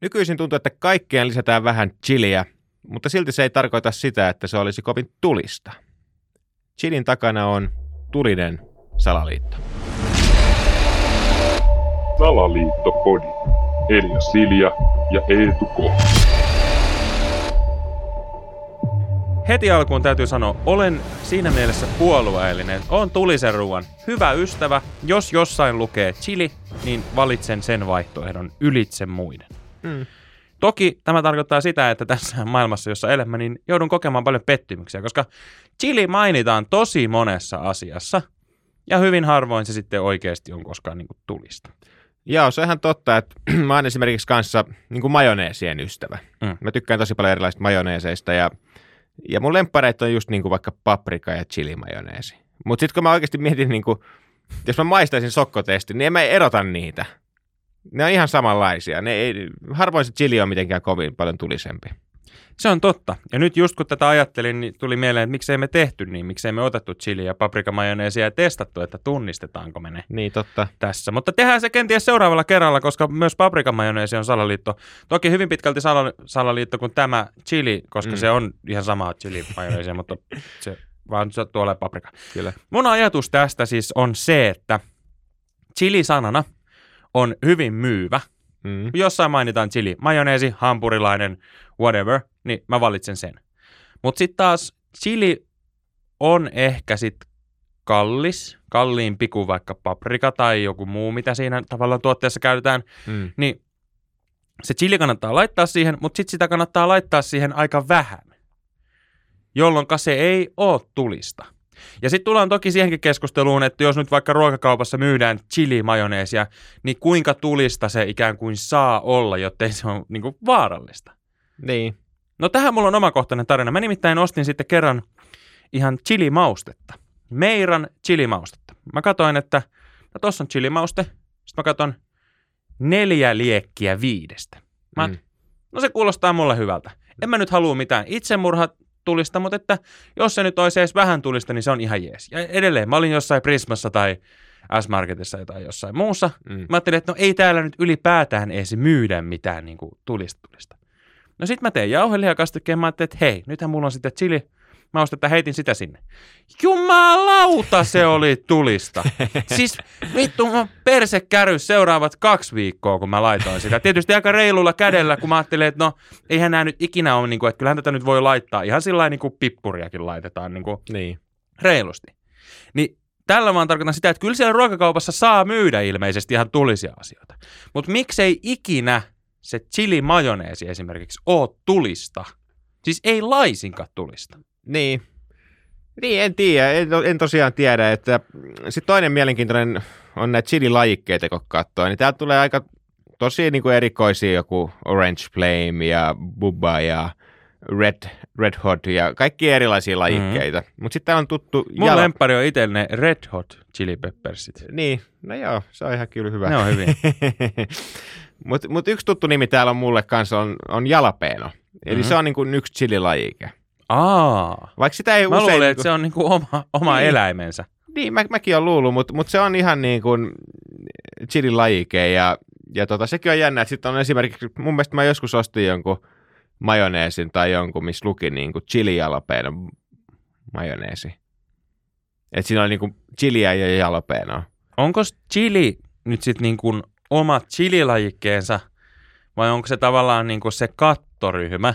Nykyisin tuntuu, että kaikkeen lisätään vähän chiliä, mutta silti se ei tarkoita sitä, että se olisi kovin tulista. Chilin takana on tulinen salaliitto. Salaliittopodi. Elia Silja ja Eetu K. Heti alkuun täytyy sanoa, olen siinä mielessä puolueellinen. On tulisen ruoan hyvä ystävä. Jos jossain lukee chili, niin valitsen sen vaihtoehdon ylitse muiden. Mm. Toki tämä tarkoittaa sitä, että tässä maailmassa, jossa elämä, niin joudun kokemaan paljon pettymyksiä, koska chili mainitaan tosi monessa asiassa, ja hyvin harvoin se sitten oikeasti on koskaan niin kuin tulista. Joo, se on ihan totta, että mä oon esimerkiksi kanssa niin kuin majoneesien ystävä. Mm. Mä tykkään tosi paljon erilaisista majoneeseista ja, ja mun lemppareita on just niin kuin vaikka paprika ja chili-majoneesi. Mutta sitten kun mä oikeasti mietin, niin kuin, jos mä maistaisin sokkotestin, niin en mä erota niitä. Ne on ihan samanlaisia. Ne ei, harvoin se chili on mitenkään kovin paljon tulisempi. Se on totta. Ja nyt just kun tätä ajattelin, niin tuli mieleen, että miksei me tehty niin, miksei me otettu chili ja paprikamajoneesia ja testattu, että tunnistetaanko me ne Niin totta. tässä. Mutta tehdään se kenties seuraavalla kerralla, koska myös paprikamajoneesi on salaliitto. Toki hyvin pitkälti sala- salaliitto kuin tämä chili, koska Mm. se on ihan sama chili majoneesia, mutta se vaan sattuu olemaan paprika. Kyllä. Mun ajatus tästä siis on se, että chili-sanana on hyvin myyvä. Mm. Jossain mainitaan chili, majoneesi, hampurilainen, whatever, niin mä valitsen sen. Mutta sitten taas chili on ehkä sit kallis, kalliimpi kuin vaikka paprika tai joku muu, mitä siinä tavallaan tuotteessa käytetään, Mm. niin se chili kannattaa laittaa siihen, mutta sitten sitä kannattaa laittaa siihen aika vähän, jolloin se ei ole tulista. Ja sitten tullaan toki siihenkin keskusteluun, että jos nyt vaikka ruokakaupassa myydään chili-majoneesia, niin kuinka tulista se ikään kuin saa olla, jottei se ole niin kuin vaarallista. Niin. No tähän mulla on omakohtainen tarina. Mä nimittäin ostin sitten kerran ihan chilimaustetta. Meiran chilimaustetta. Mä katsoin, että no tossa on chilimauste. Sitten mä katson neljä liekkiä viidestä. Mä, Mm. no se kuulostaa mulle hyvältä. En mä nyt halua mitään itsemurha tulista, mutta että jos se nyt olisi edes vähän tulista, niin se on ihan jees. Ja edelleen, mä olin jossain Prismassa tai S-Marketissa tai jossain muussa. Mm. Mä ajattelin, että no ei täällä nyt ylipäätään edes myydä mitään niin kuin tulista tulista. No sit mä tein jauhelihakastikkeen, mä ajattelin, että hei, nythän mulla on sitten chili. Mä ostin, että heitin sitä sinne. Jumalauta, se oli tulista. Siis vittu, mä perse kärys seuraavat kaksi viikkoa, kun mä laitoin sitä. Tietysti aika reilulla kädellä, kun mä ajattelin, että no, eihän nämä nyt ikinä ole, niin kuin, että kyllähän tätä nyt voi laittaa. Ihan sillä niin kuin pippuriakin laitetaan niin kuin Niin. reilusti. Niin tällä vaan tarkoitan sitä, että kyllä siellä ruokakaupassa saa myydä ilmeisesti ihan tulisia asioita. Mutta miksei ikinä se chili majoneesi esimerkiksi ole tulista? Siis ei laisinkaan tulista. Niin. Niin, en tiedä. En, en tosiaan tiedä. Että... Sitten toinen mielenkiintoinen on näitä chili-lajikkeita, kun katsoo. Niin täältä tulee aika tosi niin kuin erikoisia joku Orange Flame ja Bubba ja Red, Red Hot ja kaikki erilaisia lajikkeita. Mm-hmm. Mutta sitten täällä on tuttu... Mun jala... lemppari on itselle ne Red Hot Chili Peppersit. Niin, no joo, se on ihan kyllä hyvä. Ne on hyviä. Mutta mut yksi tuttu nimi täällä on mulle kanssa on, on jalapeno. Eli Mhm. mm-hmm. se on niin kuin yksi chili-lajike. Aa. Vaikka sitä ei Mä usein... luulen, että se on niinku oma, oma Niin. eläimensä. Niin, mä, mäkin olen luullut, mutta mut se on ihan niin kuin chilin lajike ja, ja tota, sekin on jännä, että sitten on esimerkiksi, mun mielestä mä joskus ostin jonkun majoneesin tai jonkun, missä luki niin kuin chili jalapeno majoneesi. Että siinä oli niin kuin chiliä ja jalapenoa. Onko chili nyt sitten niinku oma chililajikkeensa vai onko se tavallaan niinku se kattoryhmä?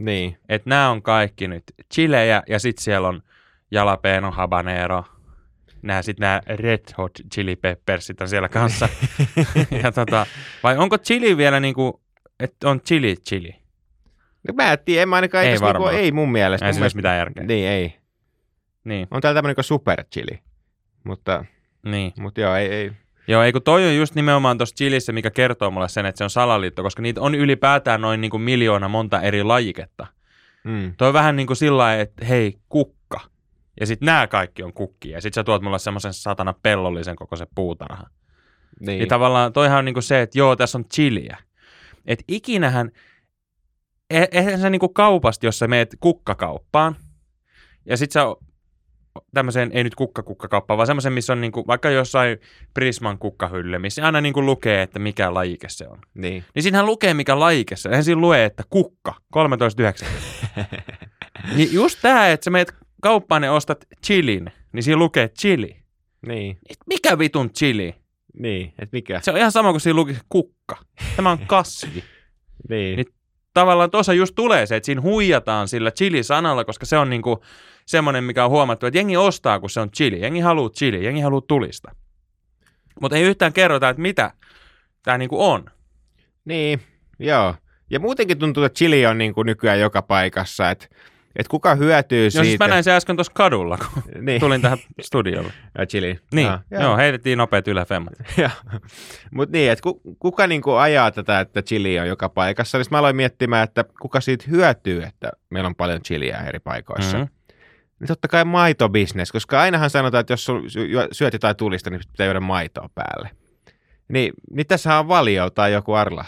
Niin, Että nämä on kaikki nyt chilejä ja sitten siellä on jalapeno, habanero, nämä sitten nämä red hot chili peppersit on siellä kanssa. ja tota, vai onko chili vielä niinku, että on chili chili? no mä en tiedä, en mä ainakaan Ei niinku, ei mun mielestä. Ei mun mielestä mitään järkeä. Niin, ei. Niin, On täällä tämmöinen kuin super chili. Mutta, niin. mutta joo, ei, ei. Joo, ei kun toi on just nimenomaan tuossa chilissä, mikä kertoo mulle sen, että se on salaliitto, koska niitä on ylipäätään noin niinku miljoona monta eri lajiketta. Mm. Toi on vähän niin kuin sillä että hei, kukka. Ja sitten nämä kaikki on kukkia. Ja sitten sä tuot mulle semmoisen satana pellollisen koko se puutarha. Niin. Niin tavallaan toihan on niinku se, että joo, tässä on chiliä. Että ikinähän, e- eihän sä niinku kaupasta, jos sä meet kukkakauppaan, ja sit sä tämmöiseen, ei nyt kukkakukkakauppaan, vaan semmoisen, missä on niinku, vaikka jossain Prisman kukkahylly, missä aina niinku lukee, että mikä lajike se on. Niin. Niin siinähän lukee, mikä lajike se on. Eihän siinä lue, että kukka, 13,9. niin just tää, että sä meet kauppaan ja ostat chilin, niin siinä lukee chili. Niin. Mikä vitun chili? Niin. Et mikä? Se on ihan sama kuin siinä lukisi kukka. Tämä on kasvi. Niin. Niin- Tavallaan tuossa just tulee se, että siinä huijataan sillä chili-sanalla, koska se on niinku semmoinen, mikä on huomattu, että jengi ostaa, kun se on chili. Jengi haluaa chili, jengi haluaa tulista. Mutta ei yhtään kerrota, että mitä tämä niinku on. Niin, joo. Ja muutenkin tuntuu, että chili on niin kuin nykyään joka paikassa, että et kuka hyötyy Joo, siitä. siis mä näin se äsken tuossa kadulla, kun niin. tulin tähän studiolle. Ja chili. Niin, Ah, joo, joo heitettiin nopeat yläfemmat. Mutta niin, että ku, kuka niinku ajaa tätä, että chili on joka paikassa, niin mä aloin miettimään, että kuka siitä hyötyy, että meillä on paljon chiliä eri paikoissa. Mhm. Niin totta kai maitobisnes, koska ainahan sanotaan, että jos syöt jotain tulista, niin pitää juoda maitoa päälle. Niin, niin tässä on valio tai joku arla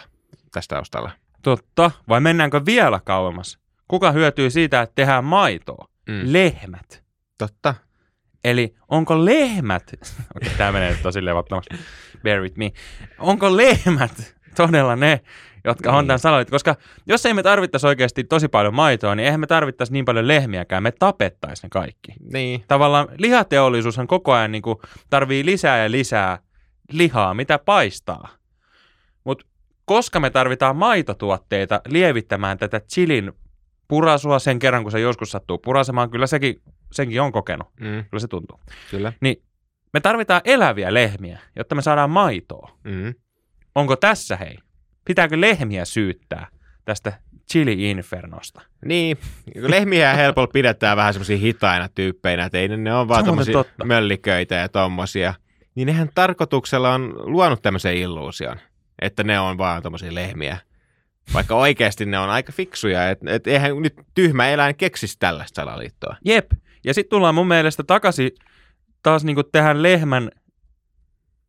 tästä taustalla. Totta, vai mennäänkö vielä kauemmas? Kuka hyötyy siitä, että tehdään maitoa? Mm. Lehmät. Totta. Eli onko lehmät, okei tämä menee tosi levottomasti, bear with me, onko lehmät todella ne, jotka on Niin. tämän salalit? Koska jos ei me tarvittaisi oikeasti tosi paljon maitoa, niin eihän me tarvittaisi niin paljon lehmiäkään, me tapettaisiin ne kaikki. Niin. Tavallaan lihateollisuushan koko ajan niin kuin tarvii lisää ja lisää lihaa, mitä paistaa. Mutta koska me tarvitaan maitotuotteita lievittämään tätä chilin purasua sen kerran, kun se joskus sattuu purasemaan, kyllä sekin, senkin on kokenut, Mm, kyllä se tuntuu. kyllä. Niin me tarvitaan eläviä lehmiä, jotta me saadaan maitoa. Mm. Onko tässä hei? Pitääkö lehmiä syyttää tästä chili-infernosta? Niin, lehmiä helpolla pidetään vähän semmoisia hitaina tyyppeinä, että ei ne, ne on vaan totta. mölliköitä ja tommosia. Niin nehän tarkoituksella on luonut tämmöisen illuusion, että ne on vaan tommosia lehmiä. Vaikka oikeasti ne on aika fiksuja, että et eihän nyt tyhmä eläin keksisi tällaista salaliittoa. Jep. Ja sitten tullaan mun mielestä takaisin taas niinku tähän lehmän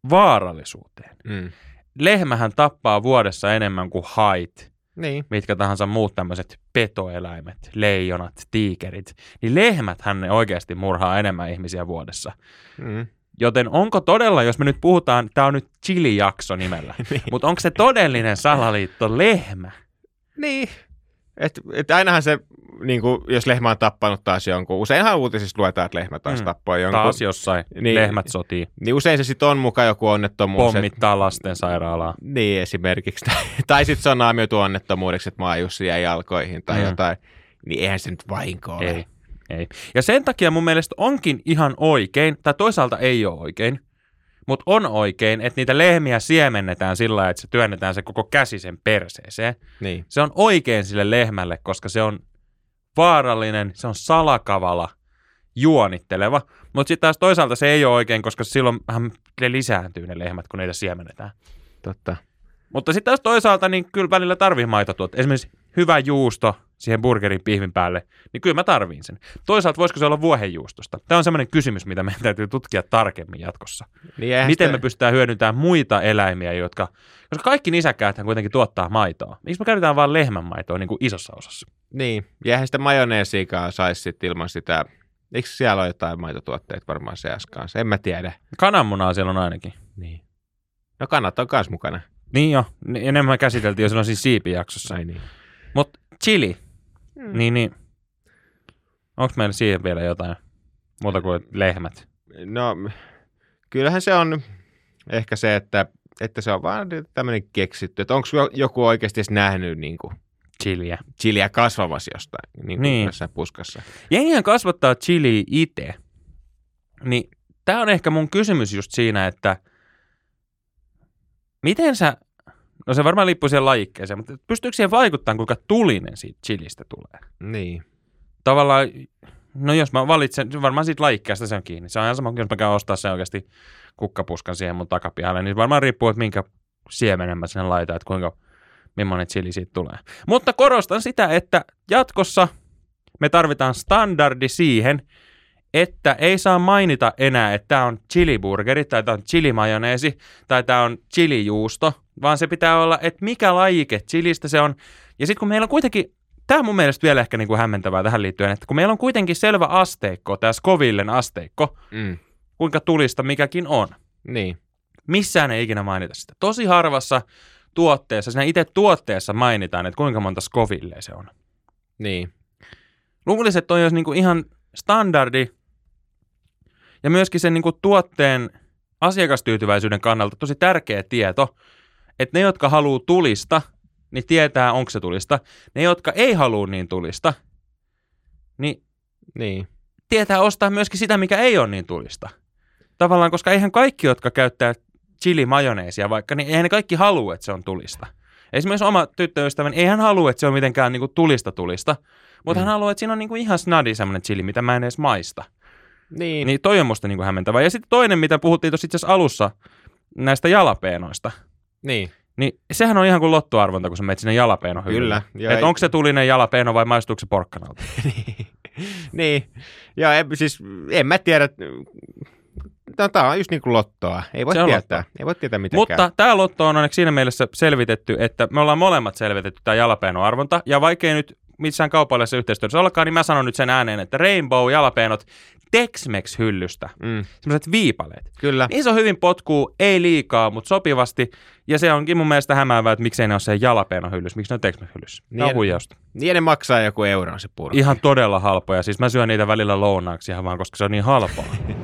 vaarallisuuteen. Mm. Lehmähän tappaa vuodessa enemmän kuin hait, Niin. mitkä tahansa muut tämmöiset petoeläimet, leijonat, tiikerit. Niin lehmäthän ne oikeasti murhaa enemmän ihmisiä vuodessa. Mm. Joten onko todella, jos me nyt puhutaan, tämä on nyt chili-jakso nimellä, Niin. mutta onko se todellinen salaliitto lehmä? Niin. Et, et ainahan se, niin kuin, jos lehmä on tappanut taas jonkun, useinhan uutisissa luetaan, että lehmä taas Mm. tappoi jonkun. Taas jossain Niin. lehmät sotii, Niin usein se sitten on mukaan joku onnettomuus. et- pommittaa lastensairaalaa. Niin esimerkiksi. Tai, sitten se on naamioitu onnettomuudeksi, että maajussi jäi jalkoihin tai mm. jotain. Niin eihän se nyt vahinko ole. Ei, ei. Ja sen takia mun mielestä onkin ihan oikein, tai toisaalta ei ole oikein, mutta on oikein, että niitä lehmiä siemennetään sillä lailla, että se työnnetään se koko käsi sen perseeseen. Niin. Se on oikein sille lehmälle, koska se on vaarallinen, se on salakavala, juonitteleva. Mutta sitten taas toisaalta se ei ole oikein, koska silloin ne lisääntyy ne lehmät, kun niitä siemennetään. Totta. Mutta sitten taas toisaalta, niin kyllä välillä tarvii maitotuotteita. Esimerkiksi hyvä juusto siihen burgerin pihvin päälle, niin kyllä mä tarviin sen. Toisaalta voisiko se olla vuohenjuustosta? Tämä on semmoinen kysymys, mitä meidän täytyy tutkia tarkemmin jatkossa. Niin Miten sitä, me pystytään hyödyntämään muita eläimiä, jotka... Koska kaikki nisäkkäät kuitenkin tuottaa maitoa. Miksi me käytetään vain lehmän maitoa niin kuin isossa osassa? Niin. Ja eihän sitä majoneesiikaan saisi sit ilman sitä. Eikö siellä ole jotain maitotuotteita varmaan seas kanssa? En mä tiedä. Kananmunaa siellä on ainakin. Niin. No kannat on kanssa mukana. Niin jo, Ni- enemmän käsiteltiin jo silloin siis siipijaksossa. Ai niin. Mutta chili, Mm. niin niin. Onko meillä siihen vielä jotain muuta kuin lehmät? No, kyllähän se on ehkä se, että, että se on vaan tämmöinen keksitty. Että onko joku oikeasti edes nähnyt niin kuin, Chiliä. chiliä kasvamassa jostain niin kuin Niin. jossain puskassa. Jengihän kasvattaa chiliä itse. Niin tämä on ehkä mun kysymys just siinä, että miten sä, no se varmaan liippuu siihen lajikkeeseen, mutta pystyykö siihen vaikuttamaan, kuinka tulinen siitä chilistä tulee? Niin. Tavallaan, no jos mä valitsen, varmaan siitä lajikkeesta se on kiinni. Se on ihan sama, kuin jos mä käyn ostaa sen oikeasti kukkapuskan siihen mun takapihalle, niin varmaan riippuu, että minkä siemenen mä sinne laitan, että kuinka, millainen chili siitä tulee. Mutta korostan sitä, että jatkossa me tarvitaan standardi siihen, että ei saa mainita enää, että tämä on chiliburgeri tai tämä on chilimajoneesi tai tämä on chilijuusto, vaan se pitää olla, että mikä lajike chilistä se on. Ja sitten kun meillä on kuitenkin tämä on mun mielestä vielä ehkä niin kuin hämmentävää tähän liittyen, että kun meillä on kuitenkin selvä asteikko, tämä Scovillen asteikko, Mm. kuinka tulista mikäkin on. Niin. Missään ei ikinä mainita sitä. Tosi harvassa tuotteessa, siinä itse tuotteessa mainitaan, että kuinka monta Scoville se on. Niin. Luulisin, että toi olisi niin kuin ihan standardi ja myöskin sen niin kuin tuotteen asiakastyytyväisyyden kannalta tosi tärkeä tieto, että ne, jotka haluaa tulista, niin tietää, onko se tulista. Ne, jotka ei halua niin tulista, niin Niin. tietää ostaa myöskin sitä, mikä ei ole niin tulista. Tavallaan, koska eihän kaikki, jotka käyttää chili-majoneesia vaikka, niin eihän ne kaikki halua, että se on tulista. Esimerkiksi oma tyttöystäväni, ei hän halua, että se on mitenkään niinku tulista tulista, mutta Mm. hän haluaa, että siinä on niinku ihan snadi semmoinen chili, mitä mä en edes maista. Niin. Niin toi on musta niinku hämmentävää. Ja sitten toinen, mitä puhuttiin tuossa itse asiassa alussa, näistä jalapeenoista. niin. Niin sehän on ihan kuin lottoarvonta, kun sä menet sinne jalapeeno Kyllä, Että ei- onko se tulinen jalapeeno vai maistuuko se porkkanalta? niin. Ja en, siis en mä tiedä. No, tää on just niin kuin lottoa. Ei voi Se tietää. lottoa. Ei voi tietää mitenkään. Mutta tämä lotto on onneksi siinä mielessä selvitetty, että me ollaan molemmat selvitetty tämä jalapeenoarvonta. Ja vaikkei nyt missään kaupallisessa yhteistyössä olekaan, niin mä sanon nyt sen ääneen, että Rainbow jalapeenot Tex-Mex-hyllystä, Mm, sellaiset viipaleet. kyllä. Niissä on hyvin potkuu, ei liikaa, mutta sopivasti. Ja se onkin mun mielestä hämäävää, että miksei ne ole se jalapeenohyllyssä, miksi ne on. Tämä on Niin. huijausta. Niin ne maksaa joku euron se purkki. Ihan todella halpoja. Siis mä syön niitä välillä lounaaksi ihan vaan, koska se on niin halpaa.